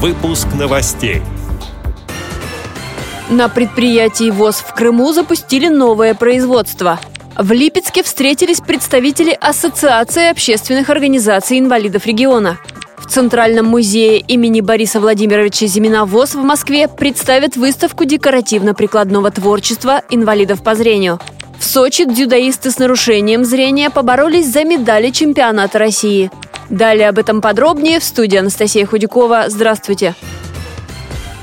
Выпуск новостей. На предприятии ВОЗ в Крыму запустили новое производство. В Липецке встретились представители Ассоциации общественных организаций инвалидов региона. В Центральном музее имени Бориса Владимировича Зимина ВОЗ в Москве представят выставку декоративно-прикладного творчества инвалидов по зрению. В Сочи дзюдоисты с нарушением зрения поборолись за медали чемпионата России. Далее об этом подробнее в студии Анастасия Худякова. Здравствуйте.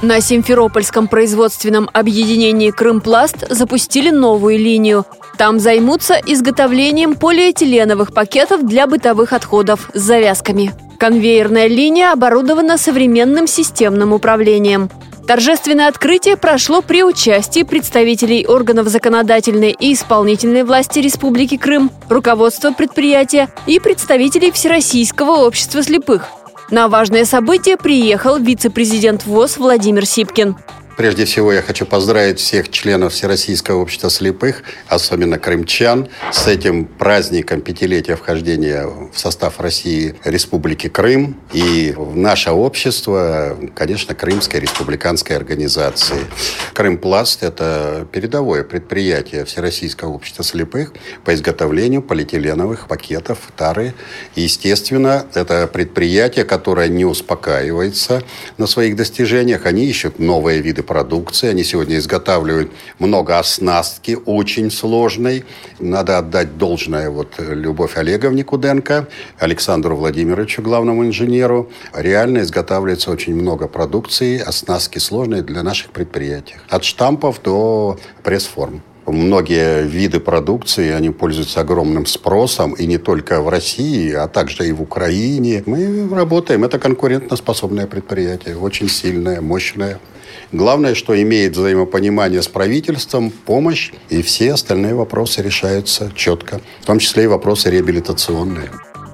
На Симферопольском производственном объединении «Крымпласт» запустили новую линию. Там займутся изготовлением полиэтиленовых пакетов для бытовых отходов с завязками. Конвейерная линия оборудована современным системным управлением. Торжественное открытие прошло при участии представителей органов законодательной и исполнительной власти Республики Крым, руководства предприятия и представителей Всероссийского общества слепых. На важное событие приехал вице-президент ВОЗ Владимир Сипкин. Прежде всего я хочу поздравить всех членов Всероссийского общества слепых, особенно крымчан, с этим праздником пятилетия вхождения в состав России Республики Крым и в наше общество, конечно, Крымской республиканской организации. Крымпласт – это передовое предприятие Всероссийского общества слепых по изготовлению полиэтиленовых пакетов, тары. И, естественно, это предприятие, которое не успокаивается на своих достижениях. Они ищут новые виды продукции. Они сегодня изготавливают много оснастки, очень сложной. Надо отдать должное вот Любовь Олеговне Куденко, Александру Владимировичу, главному инженеру. Реально изготавливается очень много продукции, оснастки сложные для наших предприятий. От штампов до пресс-форм. Многие виды продукции, они пользуются огромным спросом, и не только в России, а также и в Украине. Мы работаем, это конкурентоспособное предприятие, очень сильное, мощное. Главное, что имеет взаимопонимание с правительством, помощь, и все остальные вопросы решаются четко, в том числе и вопросы реабилитационные.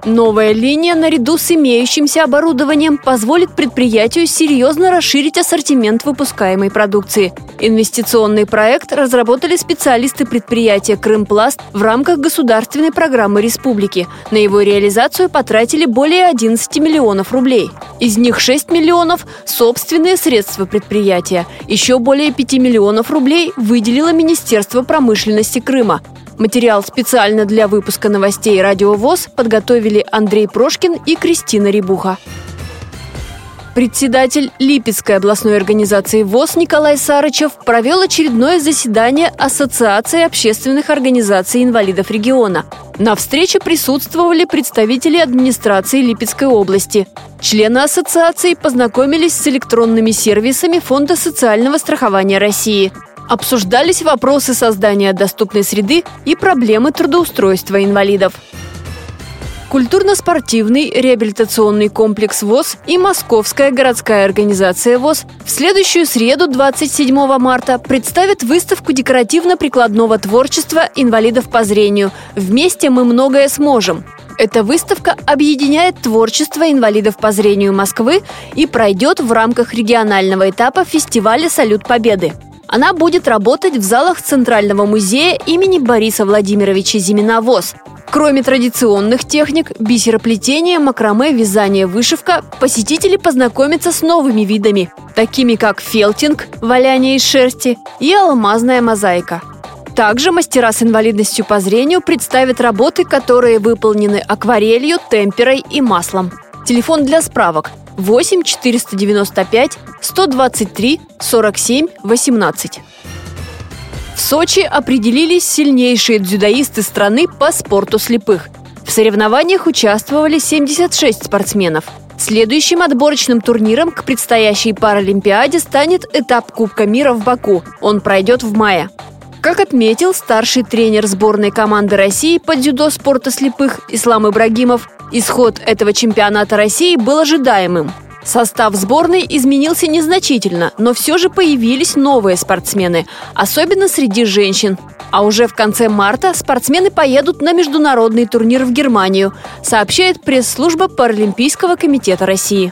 Новая линия наряду с имеющимся оборудованием позволит предприятию серьезно расширить ассортимент выпускаемой продукции. Инвестиционный проект разработали специалисты предприятия «Крымпласт» в рамках государственной программы республики. На его реализацию потратили более 11 миллионов рублей. Из них 6 миллионов – собственные средства предприятия. Еще более 5 миллионов рублей выделило Министерство промышленности Крыма. Материал специально для выпуска новостей «Радио ВОЗ» подготовили Андрей Прошкин и Кристина Рибуха. Председатель Липецкой областной организации ВОЗ Николай Сарычев провел очередное заседание Ассоциации общественных организаций инвалидов региона. На встрече присутствовали представители администрации Липецкой области. Члены ассоциации познакомились с электронными сервисами Фонда социального страхования России – Обсуждались вопросы создания доступной среды и проблемы трудоустройства инвалидов. Культурно-спортивный реабилитационный комплекс ВОЗ и Московская городская организация ВОЗ в следующую среду, 27 марта, представят выставку декоративно-прикладного творчества инвалидов по зрению «Вместе мы многое сможем». Эта выставка объединяет творчество инвалидов по зрению Москвы и пройдет в рамках регионального этапа фестиваля «Салют Победы». Она будет работать в залах Центрального музея имени Бориса Владимировича Зимина ВОЗ. Кроме традиционных техник – бисероплетения, макраме, вязание, вышивка – посетители познакомятся с новыми видами, такими как фелтинг – валяние из шерсти и алмазная мозаика. Также мастера с инвалидностью по зрению представят работы, которые выполнены акварелью, темперой и маслом. Телефон для справок 8 495 123 47 18. В Сочи определились сильнейшие дзюдоисты страны по спорту слепых. В соревнованиях участвовали 76 спортсменов. Следующим отборочным турниром к предстоящей Паралимпиаде станет этап Кубка мира в Баку. Он пройдет в мае. Как отметил старший тренер сборной команды России по дзюдо спорта слепых Ислам Ибрагимов, исход этого чемпионата России был ожидаемым. Состав сборной изменился незначительно, но все же появились новые спортсмены, особенно среди женщин. А уже в конце марта спортсмены поедут на международный турнир в Германию, сообщает пресс-служба Паралимпийского комитета России.